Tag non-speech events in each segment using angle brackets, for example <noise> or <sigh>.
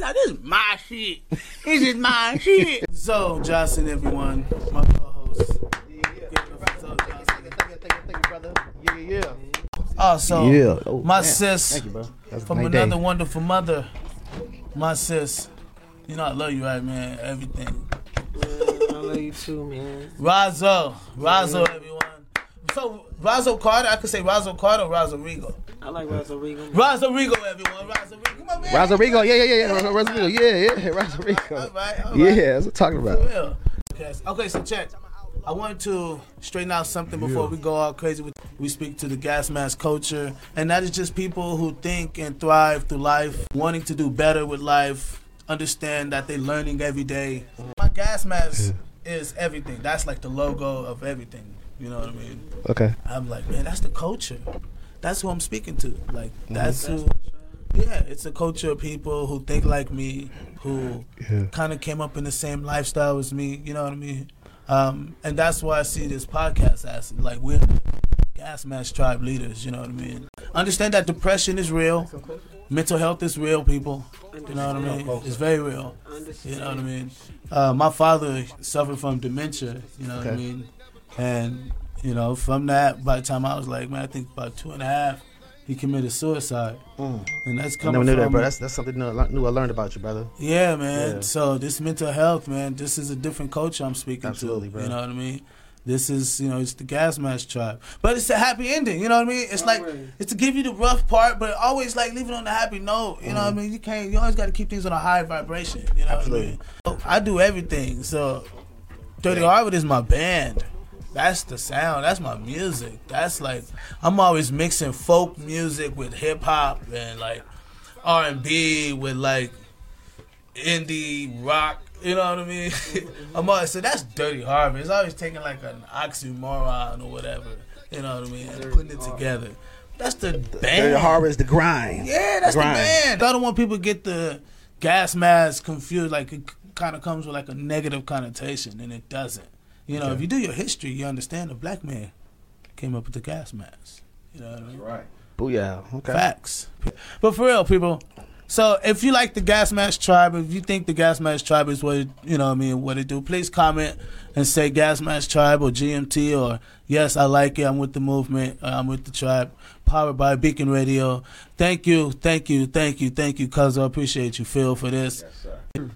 like this. This is my shit. This is my <laughs> shit. So, Johnson, everyone, my co-host. Yeah, yeah. Also, Yeah. Oh, my man. sis Thank you, bro. That's a from nice another day. wonderful mother. My sis. You know I love you, right, man? Everything. I love you too, man. Razo. Razo, everyone. So, Razo Carter, I could say Razo Carter or Razo Rigo. I like Razo Regal. Rigo, everyone. Razo Rigo. Come on, man. Razo Rigo, yeah, yeah, yeah, yeah, Razo Rigo, yeah, yeah, Razo All Rigo. right, all right. Yeah, that's what I'm talking For about. real. Okay, so- Okay, so check. I wanted to straighten out something before we go all crazy. We speak to the gas mask culture, and that is just people who think and thrive through life, wanting to do better with life, understand that they're learning every day. My gas mask is everything. That's like the logo of everything. You know what I mean? Okay. I'm like, man, that's the culture. That's who I'm speaking to. Like, that's who. Yeah, it's a culture of people who think like me, who Yeah. kind of came up in the same lifestyle as me. You know what I mean? Um, and that's why I see this podcast as like we're gas mask tribe leaders. You know what I mean? Understand that depression is real, mental health is real, people. You know what I mean? It's very real. You know what I mean? Uh, my father suffered from dementia. You know what I mean? And you know, from that, by the time I was like, man, I think about two and a half, he committed suicide, Mm. and that's I coming never knew that, bro. That's that's something new, I new I learned about you, brother. yeah, man. Yeah. So this mental health, man, this is a different culture I'm speaking Absolutely, to. bro. You know what I mean? This is, you know, it's the gas mask tribe, but it's a happy ending. You know what I mean? It's like it's to give you the rough part, but always like leave it on the happy note. You know what I mean? You can't. You always got to keep things on a high vibration. You know Absolutely. what I mean? I do everything. So Dirty Harvard is my band. That's the sound. That's my music. That's like I'm always mixing folk music with hip hop and like R and B with like indie rock. You know what I mean? <laughs> I'm always so that's Dirty Harvard. It's always taking like an oxymoron or whatever. You know what I mean? And putting it together. That's the band. Dirty Harbor is the grind. Yeah, that's the Grind. band. I don't want people to get the gas mask confused. Like it kind of comes with like a negative connotation, and it doesn't. You know, if you do your history, you understand the black man came up with the gas mask. You know what I mean? Right. Booyah. Okay. Facts. But for real, people. So if you like the Gas Mask Tribe, if you think the Gas Mask Tribe is what it, you know, what I mean, what it do, please comment and say Gas Mask Tribe or GMT or yes, I like it. I'm with the movement. uh, I'm with the tribe. Powered by Beacon Radio. Thank you, thank you, thank you, thank you, cuz I appreciate you, Phil, for this. Yes, sir.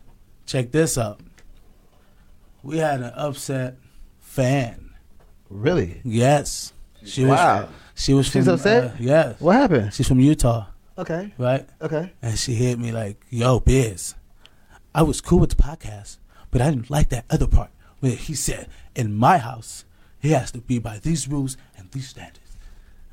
Check this out. We had an upset fan. Really? Yes, she was. Wow. She was She's from. upset? Uh, yes, What happened? she's from Utah, Okay. right? Okay. and she hit me like, "Yo, Biz, I was cool with the podcast, but I didn't like that other part where he said, in my house, he has to be by these rules and these standards."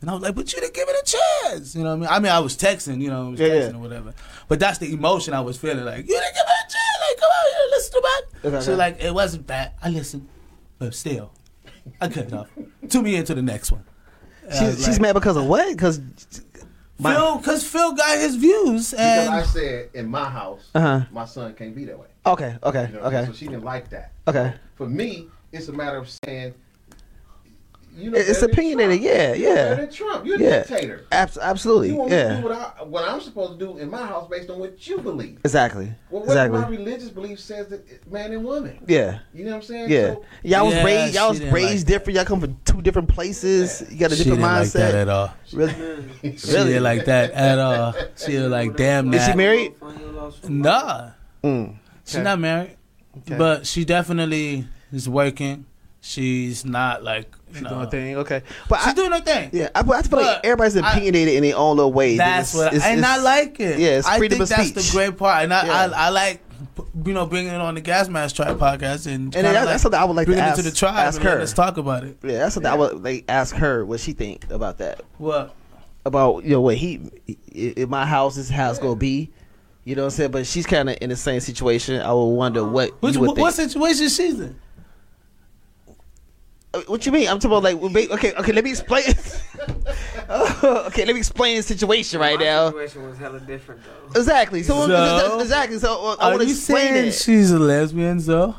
And I was like, "But you didn't give it a chance." You know what I mean? I mean, I was texting, you know, I was Yeah, texting yeah. or whatever. But that's the emotion I was feeling. Like, you didn't give it a chance. Like, come on, you listen to that. Okay, so okay. like, it wasn't bad. I listened, but still, I cut it off. Tune me into the next one. And I she's like, mad because of what? Because Phil, because Phil got his views, Because I said in my house, Uh-huh. my son can't be that way. okay, okay, You know, okay, So she didn't like that. okay. For me, it's a matter of saying, you know, It's opinionated, Trump. yeah, You know yeah. better than Trump. You're a dictator. Abs- absolutely, You want me to yeah. do what, I, what I'm supposed to do in my house based on what you believe. Exactly, Well, what my religious belief says that man and woman. Yeah, You know what I'm saying? yeah. So, Y'all was Yeah, raised. Y'all was raised like different. Y'all come from two different places. You got a she different didn't like mindset. that at all. Really? <laughs> She didn't like that at all. She was like, <laughs> damn Is she married? Nah, Mm. she's Okay. not married, Okay. but she definitely is working. She's not like She's know, doing her thing. Okay, but She's I, doing her thing. yeah, I, I feel like But everybody's I- opinionated in their own little way. That's It's- what, it's- and I like it. yeah, it's I think of that's speech. the great part, and I, Yeah. I, I like, you know, bringing it on the Gas Mask Tribe podcast and, And that- like that's something I would like to ask, it to the tribe ask and Let's talk about it. Yeah, that's something I would like ask her what she think about that. What? About you know what he in my house this is how it's gonna be. You know what I'm saying? But she's kind of in the same situation. I would wonder what Which, what, what situation she's in? Uh, What you mean? I'm talking about like well, okay, okay. Let me explain. <laughs> Oh, okay, let me explain the situation right My now. situation was hella different though. Exactly. So, So? exactly. So uh, I Are want to you explain saying it. she's a lesbian, though?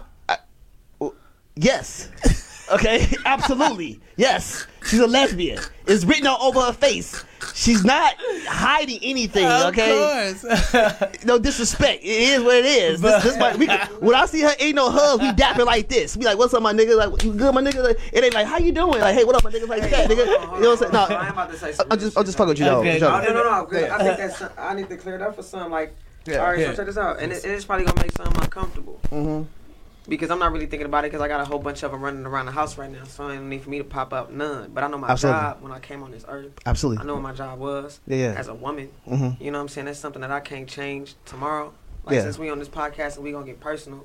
Yes. <laughs> Okay, absolutely. Yes, she's a lesbian. It's written all over her face. She's not hiding anything. Of okay, course. <laughs> no disrespect. It is what it is. This, this my, we, when I see her ain't no hugs, we dapping like this. We like, what's up, my nigga? Like, you good, my nigga? Like, it ain't like, how you doing? Like, hey, what up, my nigga? Like that, nigga. You know what I'm saying? No, I am about to say I'm just, I'm just fucking with you, though. Okay, Shut No, no, no, no. 'cause I think that's I need to clear it up for some. Like, Yeah. all right, Yeah. so check this out, and it, it's probably gonna make some uncomfortable Mhm. Because I'm not really thinking about it because I got a whole bunch of them running around the house right now, so I don't need for me to pop up none. But I know my Absolutely. job when I came on this earth. Absolutely. I know what my job was Yeah, yeah. as a woman. Mhm. You know what I'm saying? That's something that I can't change tomorrow. Like Yeah. since we on this podcast and we gonna get personal,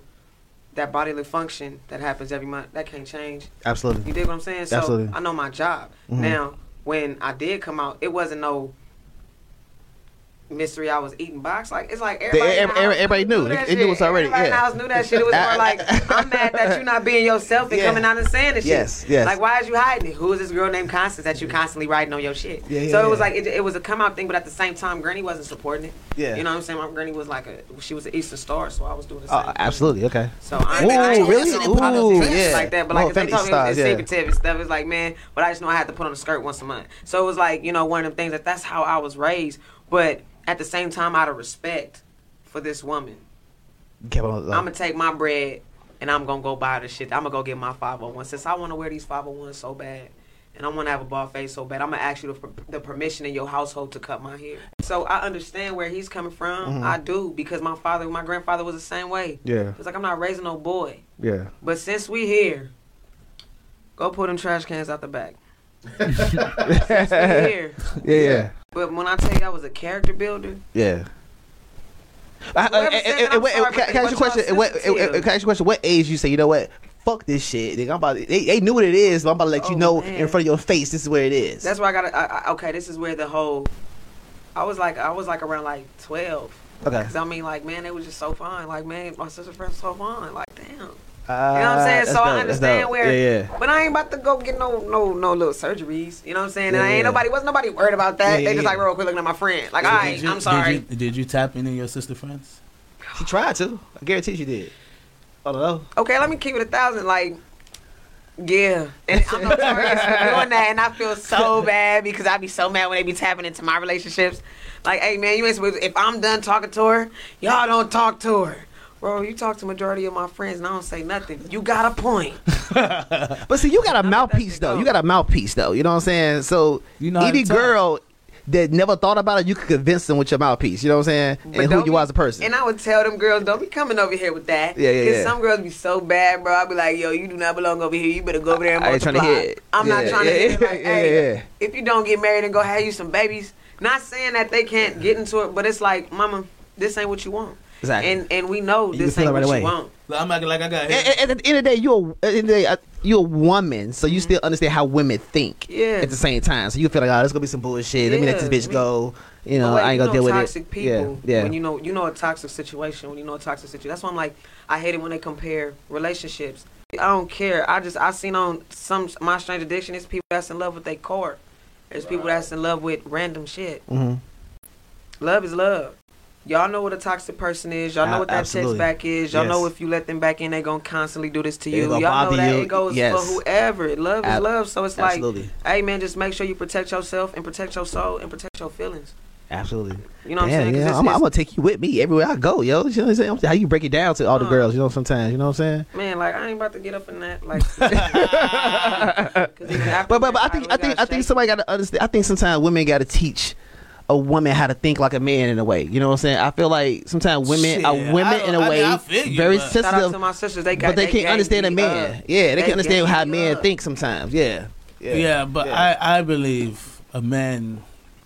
that bodily function that happens every month that can't change. Absolutely. You dig what I'm saying? So Absolutely. I know my job. Mhm. Now, when I did come out, it wasn't no mystery. I was eating box. Like it's like everybody, the every- house everybody knew. that They- they knew already, Everybody in the house knew that shit. It was <laughs> more like I'm mad that you're not being yourself and Yeah. coming out and saying this Yes, shit. yes. Like why is you hiding it? Who is this girl named Constance that you constantly writing on your shit? Yeah, yeah, so it was like it, it was a come out thing, but at the same time, Granny wasn't supporting it. Yeah. You know what I'm saying? My Granny was like a she was an Eastern Star, so I was doing the oh, same. Oh, thing. absolutely. Okay. So I Ooh, ain't, I ain't really? Ooh, yeah. like that. But like if they told me it's secretive and stuff, it's like man. But I just know I had to put on a skirt once a month. So it was like you know one of them things that that's how I was raised. But at the same time, out of respect for this woman, I'm gonna take my bread and I'm gonna go buy the shit. I'm gonna go get my 501 since I want to wear these 501s so bad. And I want to have a ball face so bad. I'm gonna ask you the, the permission in your household to cut my hair. So I understand where he's coming from. Mhm. I do because my father, my grandfather was the same way. Yeah. It's like I'm not raising no boy. Yeah. But since we here, go put them trash cans out the back. <laughs> Since we here. Yeah, yeah, But when I tell you I was a character builder, yeah. I- I- Whoever I- said I- that, I'm wait, sorry, Can can I ask you a question? What- Can I ask you a question? What age you say? You know what? Fuck this shit. Nigga, I'm about. To, they, they knew what it is. But I'm about to let you Oh, know man. in front of your face. This is where it is. that's where I got to. Okay, this is where the whole. I was like, I was like around like twelve. okay. Cause I mean, like, man, it was just so fun. Like, man, my sister friends so fun. Like, damn. You Uh, know what I'm saying? that's So I dope, that's understand where. Yeah, yeah. But I ain't about to go get no no no little surgeries. You know what I'm saying? And Yeah, I ain't nobody wasn't nobody worried about that. They just like real quick looking at my friend. Like, all right, I'm sorry. Did you, did you tap into your sister friends? She tried to. I guarantee she did. I don't know. okay, let me keep it a thousand. Like, yeah, and I'm notorious for doing that, and I feel so bad because I'd be so mad when they be tapping into my relationships. Like, hey man, you ain't supposed. If I'm done talking to her, y'all don't talk to her. Bro, you talk to majority of my friends and I don't say nothing. You got a point. <laughs> But see, you got a How did that mouthpiece though. go? You got a mouthpiece though. You know what I'm saying? So You know any girl that never thought about it, you could convince them with your mouthpiece. You know what I'm saying? But and who you be- are as a person. And I would tell them girls, don't be coming over here with that. Yeah, yeah, Cause yeah. some girls be so bad, bro. I'd be like, yo, you do not belong over here. You better go over there and I ain't trying to hear it. I'm not trying yeah, to hear it. Like, yeah, hey, yeah. if you don't get married and go have you some babies, not saying that they can't get into it, but it's like, mama, this ain't what you want. Exactly. And and we know You this can ain't it what right you away. want. Like, I'm acting like I got And- hit. and at the end of the day, you're at the end of the day, uh, you're a woman, so you still understand how women think. Mm-hmm. Yeah. At the same time, so you feel like, oh, there's gonna be some bullshit. Let me let this bitch me- go. You know, like, I ain't gonna know deal with toxic it. people. yeah, yeah. When you know you know a toxic situation, when you know a toxic situation. That's why I'm like, I hate it when they compare relationships. I don't care. I just I seen on some my strange addiction is people that's in love with their core. There's people that's in love with random shit. hmm Love is love. Y'all know what a toxic person is. Y'all know what that absolutely. text back is. Y'all Yes. know if you let them back in, they gonna constantly do this to you. Y'all know that you. it goes Yes. for whoever. Love is Ab- love. So it's Absolutely, like, hey man, just make sure you protect yourself and protect your soul and protect your feelings. absolutely. You know what yeah, I'm saying? yeah. it's- I'm, I'm gonna take you with me everywhere I go, yo. You know what I'm saying? How you break it down to all the Uh. girls, you know? Sometimes, you know what I'm saying? Man, like I ain't about to get up in that. Like, <laughs> <laughs> 'cause even after But but, but I think I think I think somebody got to understand. I think sometimes women got to teach a woman how to think like a man in a way. You know what I'm saying? I feel like sometimes women Shit, are women don't- in a I way I feel you, very but- Shout out to sensitive, my sisters. They got, but they, can't gave understand a man. uh, yeah, they, they can understand how men up. think sometimes. Yeah, Yeah, but Yeah. I, I believe a man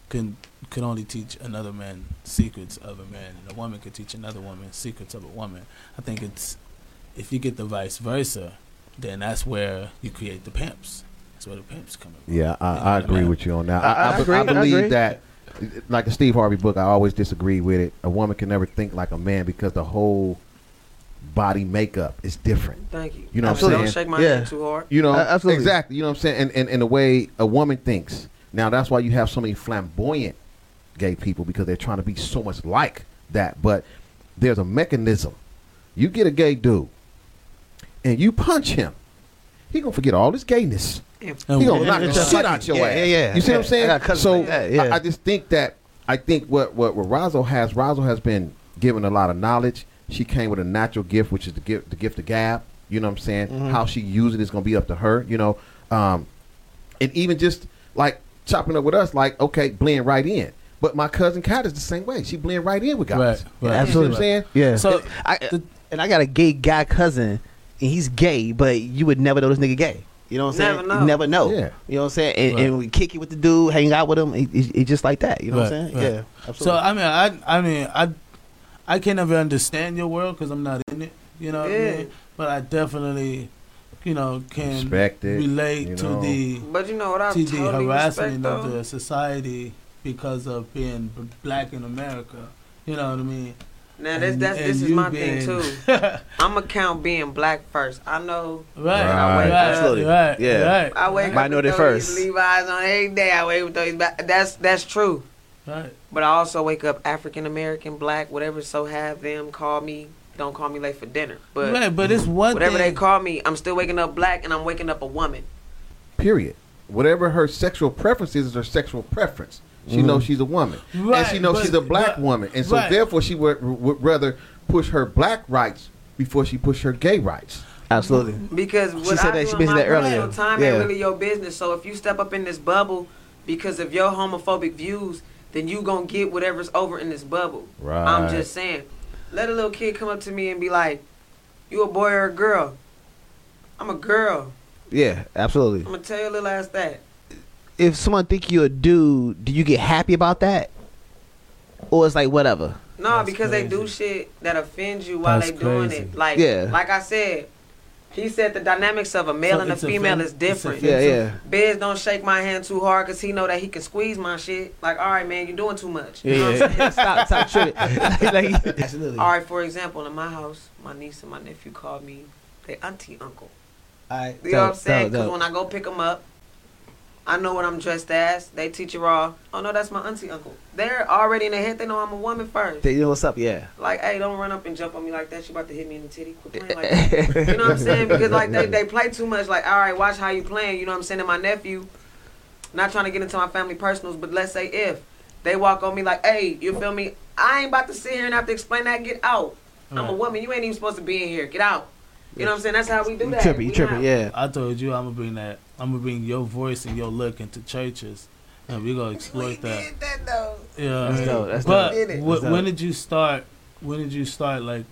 can can only teach another man secrets of a man, and a woman can teach another woman secrets of a woman. I think it's if you get the vice versa, then that's where you create the pimps. That's where the pimps come in. Yeah, I, I agree with you on that. I- I, I I, agree, I believe agree. that, like the Steve Harvey book, I always disagree with it. A woman can never think like a man because the whole body makeup is different. Thank you. You know what I'm saying? Don't shake my Yeah. hand too hard. You know, Uh, absolutely. exactly. You know what I'm saying? And, and and the way a woman thinks. Now that's why you have so many flamboyant gay people because they're trying to be so much like that. But there's a mechanism. You get a gay dude, and you punch him. he gonna forget all his gayness. And He gonna we- knock the shit like- out your yeah, ass. yeah, yeah. You see what I'm saying? I so like that, yeah. I, I just think that I think what what what Razo has, Razo has been given a lot of knowledge. She came with a natural gift, which is the gift the gift of gab. You know what I'm saying? Mm-hmm. How she uses it is gonna be up to her. You know, um, and even just like chopping up with us, like okay, blend right in. But my cousin Kat is the same way. She blend right in with guys. Right, right. Absolutely. You know what I'm saying? Yeah. So, I, and I got a gay guy cousin, and he's gay, but you would never know this nigga gay. You know what I'm saying? Never know. You never know. Yeah. You know what I'm saying? And, Right. and we kick it with the dude, hang out with him. He, he, he just like that. You know what I'm saying? right. Yeah. Absolutely. So I mean, I I mean, I I can never understand your world because I'm not in it. You know what I Yeah. mean? But I definitely, you know, can Respect it, relate you to the But you know what I to the totally respect harassment though. of the society because of being b- black in America. You know what I mean? Now this And- that's and this is my being- thing too. <laughs> I'm gonna count being black first. I know Right, Right. right, Absolutely. right, Yeah. right, I wake Minority up with those first. Levi's on every day. I wake up with those. That's that's true. right. But I also wake up African American, black, whatever. So have them call me. Don't call me late for dinner. But right, but it's one whatever they call me, I'm still waking up black, and I'm waking up a woman. Period. Whatever her sexual preference is, is her sexual preference. She Mhm. knows she's a woman, and she knows but- she's a black right, woman, and so right. therefore she would, would rather push her black rights before she push her gay rights. Absolutely. Because what said I that- do she in mentioned my that earlier. time Yeah. ain't really your business. So if you step up in this bubble because of your homophobic views, then you gonna get whatever's over in this bubble. Right. I'm just saying. Let a little kid come up to me and be like, "You a boy or a girl?" I'm a girl. Yeah. Absolutely. I'm gonna tell your little ass that. If someone think you a dude, do you get happy about that, or it's like whatever? No, That's because they do shit that offends you while That's they doing crazy. it. Like, Yeah. like I said, he said the dynamics of a male So and a it's female offen- is different. it's Yeah. Yeah. Biz don't shake my hand too hard because he know that he can squeeze my shit. Like, all right, man, you're doing too much. You know Yeah. what I'm saying? stop. Stop <laughs> tripping. <laughs> like, absolutely. All right, for example, in my house, my niece and my nephew called me their auntie uncle. All right. You know what I'm saying? Because when I go pick them up, I know what I'm dressed as. They teach you all, oh no, that's my auntie uncle. They're already in their head. They know I'm a woman first. They know what's up. Yeah. Like, hey, don't run up and jump on me like that. She about to hit me in the titty. Quit playing like <laughs> that. You know what I'm saying? Because like they, they play too much. Like, all right, watch how you playing. You know what I'm saying? And my nephew, not trying to get into my family personals, but let's say if they walk on me like, hey, you feel me? I ain't about to sit here and have to explain that. Get out. I'm a woman. You ain't even supposed to be in here. Get out. You know what I'm saying? That's how we do You that. tripping. You tripping. Yeah. I told you I'm gonna bring that. I'm gonna bring your voice and your look into churches, and we gonna exploit that. did that though. Yeah, That's dope, that's but dope. Did it. That's dope. when did you start? When did you start like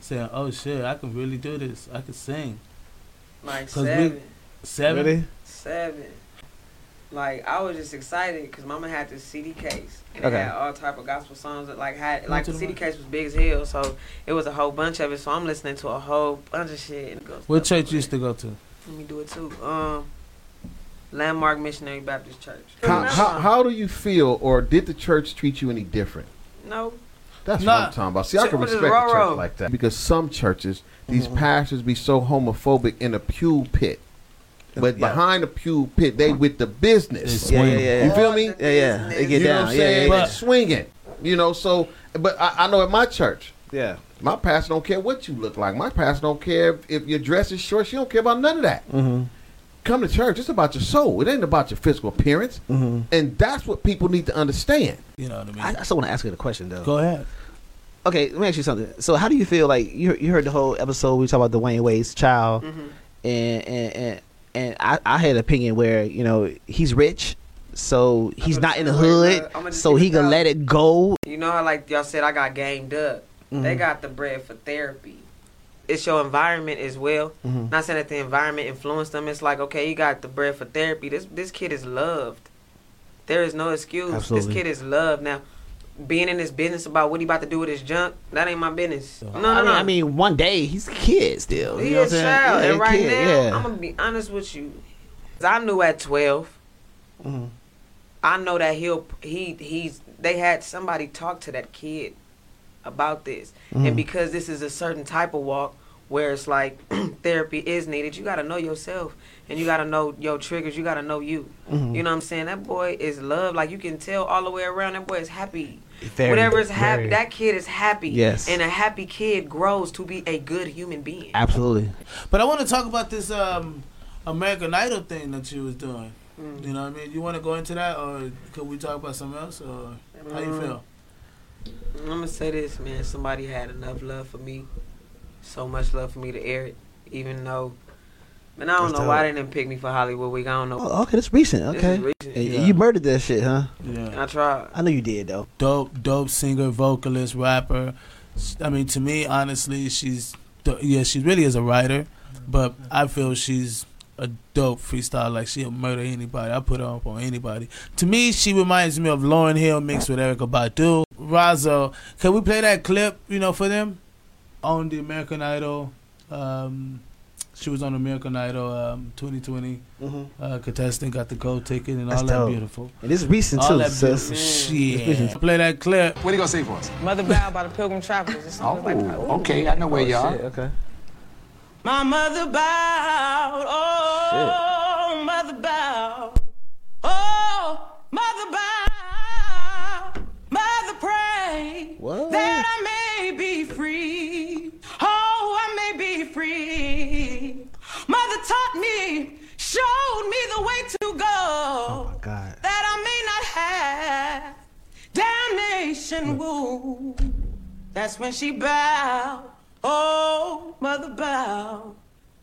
saying, "Oh shit, I can really do this. I can sing." Like 'Cause we- seven. Seven. Really? Seven. Like I was just excited because Mama had this CD case and Okay. it had all type of gospel songs that like had like the the CD mic. case was big as hell, so it was a whole bunch of it. So I'm listening to a whole bunch of shit. And What church you used to go to? Let me do it too. Um, Landmark Missionary Baptist Church. How, how, how do you feel, or did the church treat you any different? No. That's Nah. what I'm talking about. See, I can respect a church Roro? like that because some churches, these Mhm. pastors be so homophobic in a pew pit, but Yeah. behind the pew pit, they with the business. They Yeah. Yeah. Yeah. You feel me? Yeah, yeah. They get you know down. what I'm Yeah, saying? yeah, yeah. Swinging. You know, so but I, I know at my church, Yeah. my pastor don't care what you look like. My pastor don't care if, if your dress is short. She don't care about none of that. Mm-hmm. Come to church. It's about your soul. It ain't about your physical appearance. Mm-hmm. And that's what people need to understand. You know what I mean? I, I still want to ask you a question though. Go ahead. Okay, let me ask you something. So, how do you feel like you you heard the whole episode? We talk about Dwyane Wade's child, Mm-hmm. and and and, and I, I had an opinion where you know he's rich, so he's not in the say, wait, hood, look, I'ma so he can let it go. You know how like y'all said I got gamed up. They Mhm. got the bread for therapy. It's your environment as well. Mhm. Not saying that the environment influenced them. It's like okay, you got the bread for therapy. This this kid is loved. There is no excuse. Absolutely. This kid is loved. Now, being in this business about what he about to do with his junk, that ain't my business. No, no, I mean, no. I mean, one day he's a kid still. he you know what child, Yeah, and right kid, now, yeah. I'm gonna be honest with you. I knew at 12. Mhm. I know that he'll he he's they had somebody talk to that kid about this. Mhm. And because this is a certain type of walk where it's like <clears throat> therapy is needed, you got to know yourself and you got to know your triggers, you got to know you. Mhm. You know what I'm saying? That boy is love. Like you can tell all the way around that boy is happy. Very, Whatever is happy, that kid is happy. Yes. And a happy kid grows to be a good human being. absolutely. But I want to talk about this um, American Idol thing that you was doing. Mm. You know what I mean? You want to go into that, or could we talk about something else, or how you Mm. feel? I'm gonna say this, man. Somebody had enough love for me, so much love for me to air it, even though. Man, I don't That's know why they didn't pick me for Hollywood Week. I don't know. Oh, okay, that's recent. This Okay, is recent. And Yeah. you murdered that shit, huh? Yeah. I tried. I know you did though. dope, dope singer, vocalist, rapper. I mean, to me, honestly, she's do- yeah, she really is a writer, but I feel she's a dope freestyle. Like she'll murder anybody. I put her up on anybody. To me, she reminds me of Lauryn Hill mixed with Erykah Badu. Razo, can we play that clip? You know, for them on the American Idol. Um, she was on American Idol um, 2020 Mm-hmm. uh, contestant, got the gold ticket and That's all that dope. beautiful. And it's is recent All too, that sis. beautiful Mm. shit. <laughs> Play that clip. What are you gonna say for us? Mother Bow by the Pilgrim Travelers. Oh, like, okay, I know where y'all. Shit, okay. My mother bowed, oh, mother bowed, oh, mother bowed, mother prayed What? that I may be free. Oh, I may be free. Mother taught me, showed me the way to go. Oh my God. that I may not have damnation wound. That's when she bowed, oh, mother bowed,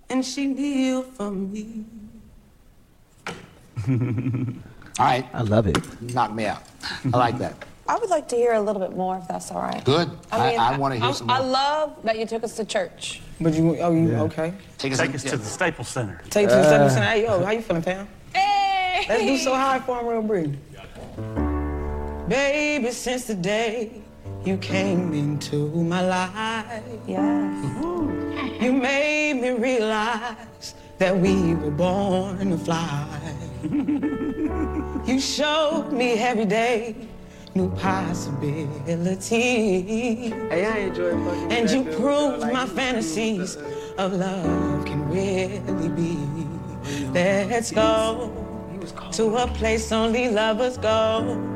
and she kneeled for me. <laughs> All right, I love it. knock me out. I like that. I would like to hear a little bit more, if that's all right. Good. I, mean, I, want to hear I- some I love that you took us to church. But you, oh, you okay? Take us, Take us yeah. to the Staples Center. Take it to the seven center. Hey, yo, how you feeling, fam? Hey! Let's do so high for him, real brief. Baby, since the day you came into my life, Yes. you made me realize that we were born to fly. <laughs> you showed me every day new possibilities. Hey, I enjoy fucking And you proved my fantasies of love can really be. Let's go to a place only lovers go.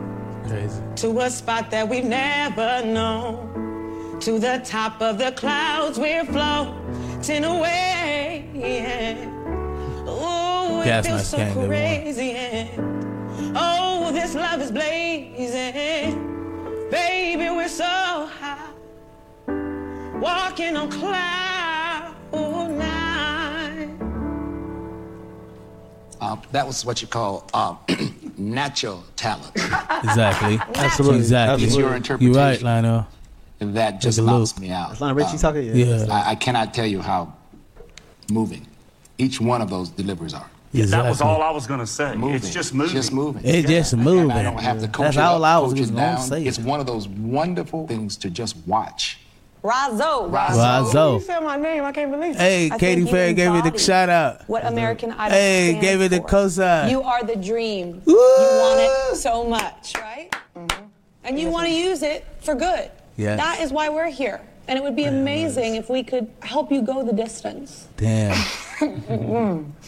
Crazy. To a spot that we've never known. To the top of the clouds we're floating away. Ooh, it Gas feels mask so can't get warm. crazy. And, oh, this love is blazing. Baby, we're so high. Walking on cloud nine. Uh, that was what you call um, <clears throat> natural talent. <laughs> <laughs> Exactly. Absolutely. Exactly. It's your interpretation. You're interpretation. right, Lionel. And that just Take a knocks me out. That's Lionel Richie Um, talking. Yeah. I, I cannot tell you how moving each one of those deliveries are. That was all I was going to say. Moving. It's just moving. Just moving. It's just And moving. I don't have to coach That's it all up, I was coach it gonna down. say. It's one of those wonderful things to just watch. Razo. Razo. You said my name. I can't believe it. Hey, I Katy Perry gave me the shout out. What American Idol Hey, stands gave it the for. cosign. You are the dream. Woo! You want it so much, right? Mm-hmm. And you want to use it for good. Yes. That is why we're here. And it would be amazing if we could help you go the distance. Damn. Mm-hmm. <laughs>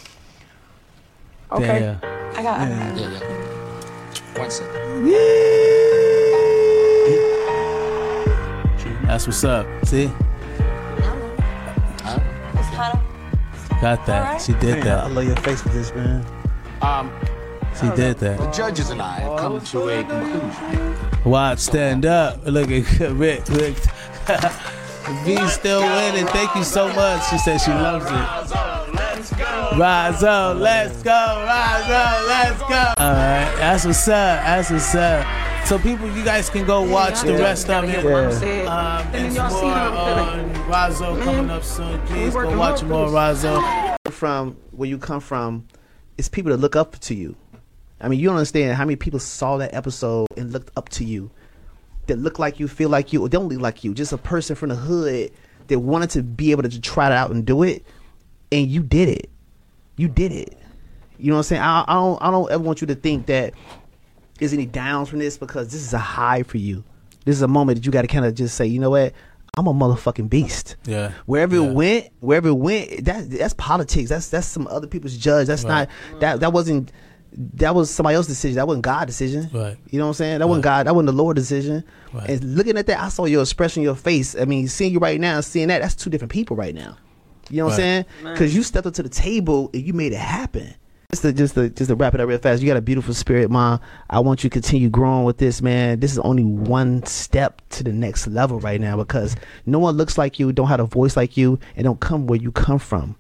Okay. Damn. I got Yeah, yeah. One second. That's what's up. See? It's kind of Got that. Alright. She did I that. love your face with this, man. Um, She did the that. The judges and I have come to a conclusion. Watch, stand up. Look at <laughs> Rick. Rick. <laughs> V still winning. Thank you so much. She said she loves it. Rise up, let's go. Rise up, let's go. All right, that's what's up. That's what's up. So people, you guys can go watch the rest of it. Yeah. Um, and some more on Razo coming up soon. Please go watch more Razo. <laughs> From where you come from, it's people that look up to you. I mean, you don't understand how many people saw that episode and looked up to you, that look like you, feel like you, or don't look like you. Just a person from the hood that wanted to be able to try it out and do it, and you did it. You did it. You know what I'm saying? I, I don't. I don't ever want you to think that there's any downs from this because this is a high for you. This is a moment that you got to kind of just say, you know what? I'm a motherfucking beast. Yeah. Wherever Yeah. it went, wherever it went, that that's politics. That's that's some other people's judge. That's Right. not that that wasn't that was somebody else's decision. That wasn't God's decision. Right. You know what I'm saying? That wasn't God. That wasn't the Lord's decision. Right. And looking at that, I saw your expression, your face. I mean, seeing you right now, seeing that, that's two different people right now. You know what I'm saying? Because you stepped up to the table and you made it happen. Just to just to just to wrap it up real fast. You got a beautiful spirit, mom. I want you to continue growing with this, man. This is only one step to the next level right now because no one looks like you, don't have a voice like you, and don't come where you come from.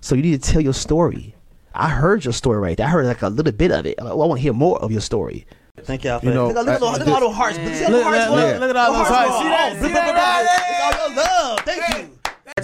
So you need to tell your story. I heard your story right there. I heard like a little bit of it. I want to hear more of your story. Thank y'all. For You know, look, at- look, all- look at all those hearts. Look, see all Look, the hearts, look, look, look at all The those hearts. See that? Oh, See that? Look at all your love. Thank you.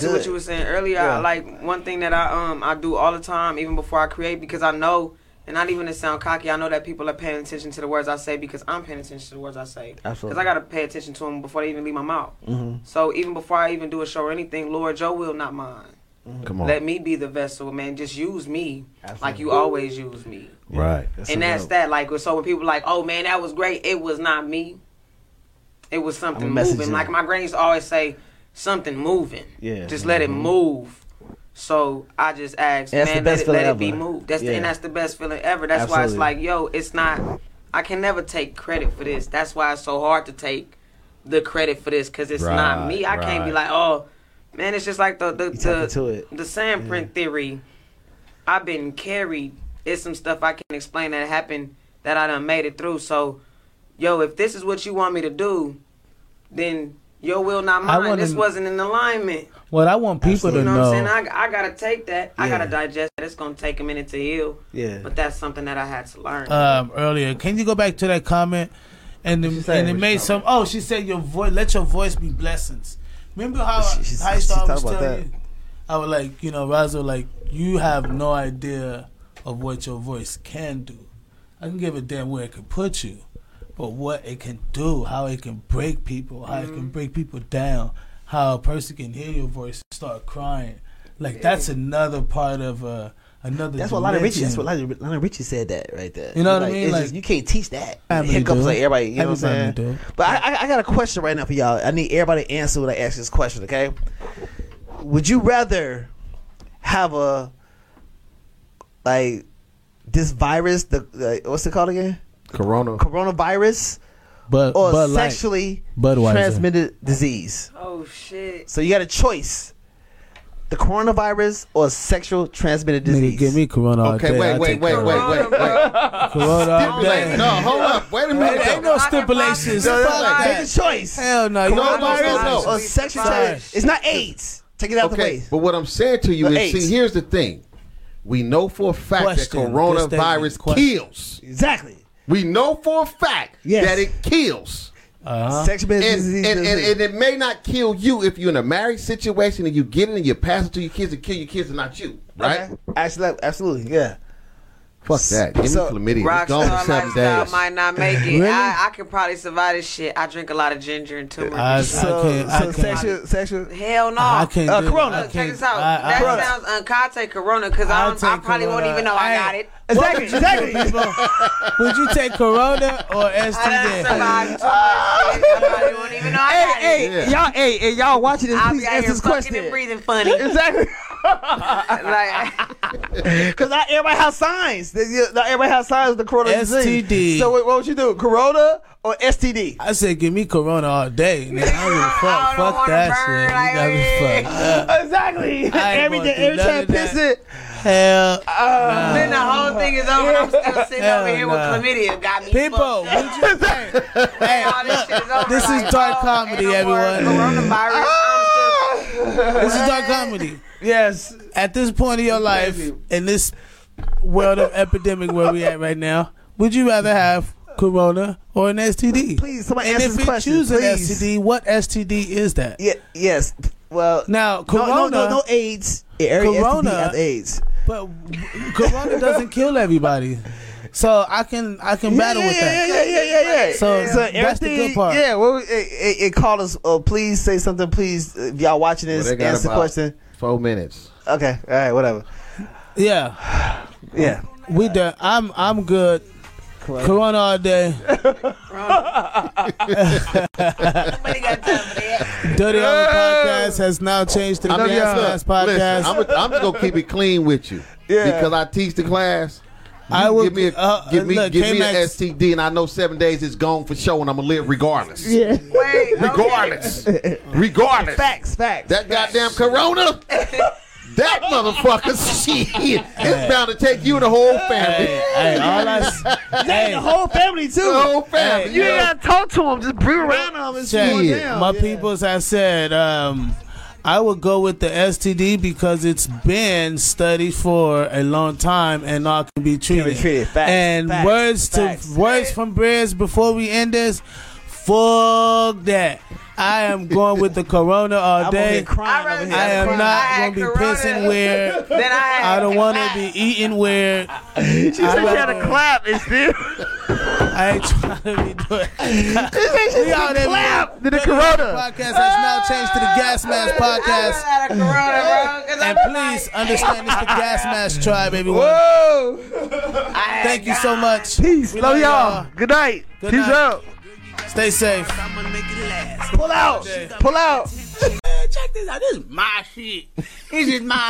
Back to what you were saying earlier, Yeah. like one thing that I um I do all the time, even before I create, because I know, and not even to sound cocky, I know that people are paying attention to the words I say because I'm paying attention to the words I say. Absolutely. Because I gotta pay attention to them before they even leave my mouth. Mm-hmm. So even before I even do a show or anything, Lord, your will, not mine. Come on. Let me be the vessel, man. Just use me Absolutely. like you always use me. right. and that's that. Like, so when people like, oh man, that was great. It was not me. It was something I'm a messenger. moving. Like my granny used to always say, something moving. Yeah. Just let it move. So I just asked, the man, best let, it, let it be moved. That's the, and that's the best feeling ever. That's why it's like, yo, it's not. I can never take credit for this. That's why it's so hard to take the credit for this because it's not me. I can't be like, oh, man, it's just like the the You tap into the, the sandprint theory. I've been carried. It's some stuff I can't explain that happened that I done made it through. So, yo, if this is what you want me to do, then your will not mine. wanna- This wasn't in alignment. What I want people You to know, know. what I'm saying? I, I gotta take that. I gotta digest it. It's gonna take a minute to heal. Yeah. But that's something that I had to learn. um, earlier. Can you go back to that comment? And the, and it made some. Oh, she said your voice. Let your voice be blessings. Remember how She- she- I she started talked was telling that. you? I was like, you know, Razo, like you have no idea of what your voice can do. I can give a damn where it can put you, but what it can do, how it can break people, how it Mm-hmm. can break people down, how a person can hear your voice and start crying. Like that's another part of uh, another. That's what Lionel Richie. That's dimension. what Lionel, Lionel Richie said that right there. You know what I mean? Like- just- you can't teach that. Hiccups like everybody. You know what I'm saying? But I, I, I got a question right now for y'all. I need everybody to answer when I ask this question. Okay? Would you rather have a like this virus? The uh, what's it called again? Corona. Coronavirus But or but like sexually Budweiser. transmitted disease? oh shit. So you got a choice: the coronavirus or sexual transmitted disease. Nigga, give me Corona. all Okay, day. wait, I'll wait, wait, Corona. wait, wait, wait. <laughs> Corona all. Stipulate. No, hold up. Wait a minute. Ain't, ain't no stipulations. No, no, Fuck no, Take a choice. Hell no. You No, no, no, no. or sexual transmitted. It's not AIDS. Take it out the Okay, way. but what I'm saying to you The is, AIDS. see, here's the thing. We know for a fact Question. that coronavirus statement. Question. kills. Exactly. We know for a fact Yes. that it kills. Uh-huh. Sexual And, transmitted and, and, and it may not kill you if you're in a married situation and you get it and you pass it to your kids and kill your kids and not you. Right? Okay. Absolutely, absolutely, yeah. Fuck that. Give So- me chlamydia. It's gone Rockstar seven lifestyle days. might not make it. Really? I, I could probably survive this shit. I drink a lot of ginger and turmeric. I- and shit. So, can't- I so can't. sexual, sexual. Hell no. I can't Uh, do it. Corona. I Look, check this out. I- I- that Corona. sounds un- I'll take Corona because I'll I, don't- I take probably won't even know I Hey. got it. Exactly, exactly. Would you take Corona or I done STD? survived too much. I probably won't even know I got it. hey, hey, y'all, hey, hey, y'all watching this? I'll please be out answer here this fucking question. and breathing funny. Exactly, like, <laughs> because not everybody has signs. Not everybody has signs of the corona STD. disease. So what, what would you do? Corona or STD? I said, give me Corona all day. <laughs> Man. I don't give a I fuck. don't Fuck that burn shit. like You got me that. fucked exactly. I ain't Every gonna day, do every none time of that. piss it. Hell, uh then the whole thing is over. I'm still sitting Hell over here nah. with chlamydia. Got me. people, fucked would up. you hey, <laughs> hey, All this look, shit is over. this is dark oh, comedy, ain't no more everyone. Coronavirus. This is dark comedy. Yes. At this point of your life, in this world of epidemic where we at right now, would you rather have Corona or an STD? Please, somebody and answer if this you question. choose an. STD, what STD is that? Yeah, yes. Well, Now, Corona, no, no, no no AIDS. Corona- STD has AIDS. but Corona doesn't kill everybody, so I can I can battle yeah, with yeah, that. Yeah, yeah, yeah, yeah, yeah. So, so that's the good part. Yeah, well, it, it, it called us. Uh, please say something. Please, if y'all watching this, they got answer the question. Four minutes. Okay, all right, whatever. Yeah, Yeah, we done. I'm I'm good. Corona all day. <laughs> Nobody got time for that. Dirty Hour Podcast has now changed to the I mean, Gas Podcast. listen, I'm, I'm just gonna keep it clean with you. Yeah. Because I teach the class. You I will- give me a, uh, give me, look, give me an STD, and I know seven days is gone for sure, and I'm gonna live regardless. yeah. <laughs> Wait. okay. Regardless, regardless. Facts, facts. That goddamn Corona. <laughs> that motherfucker, shit, it's bound to take you and the whole family. Hey, hey, all I, <laughs> s- hey, the whole family too. The whole family. Hey, you ain't gotta talk to him. Just brew around him and check. slow it down. My Yeah. peoples have said um, I would go with the STD because it's been studied for a long time and not can be treated. treated. Facts, and facts, words facts. to words from Briz before we end this. Fuck that. I am going with the Corona all I'm day. crying I over rather here. I am I not going to be Corona. pissing weird. Then I had I don't want to be eating weird. She said she had a clap and still. I ain't trying to be doing. we out there. clap to the man. Corona. Podcast has now changed to the Gas Mask I Podcast. had a corona, bro. 'cause And I'm please like- understand it's the <laughs> Gas Mask tribe, everyone. Whoa. Thank you so much. Peace. We Love love y'all. y'all. Good night. Good Peace night. out. Stay safe. Pull out. Pull out. <laughs> Check this out. This is my shit. This is my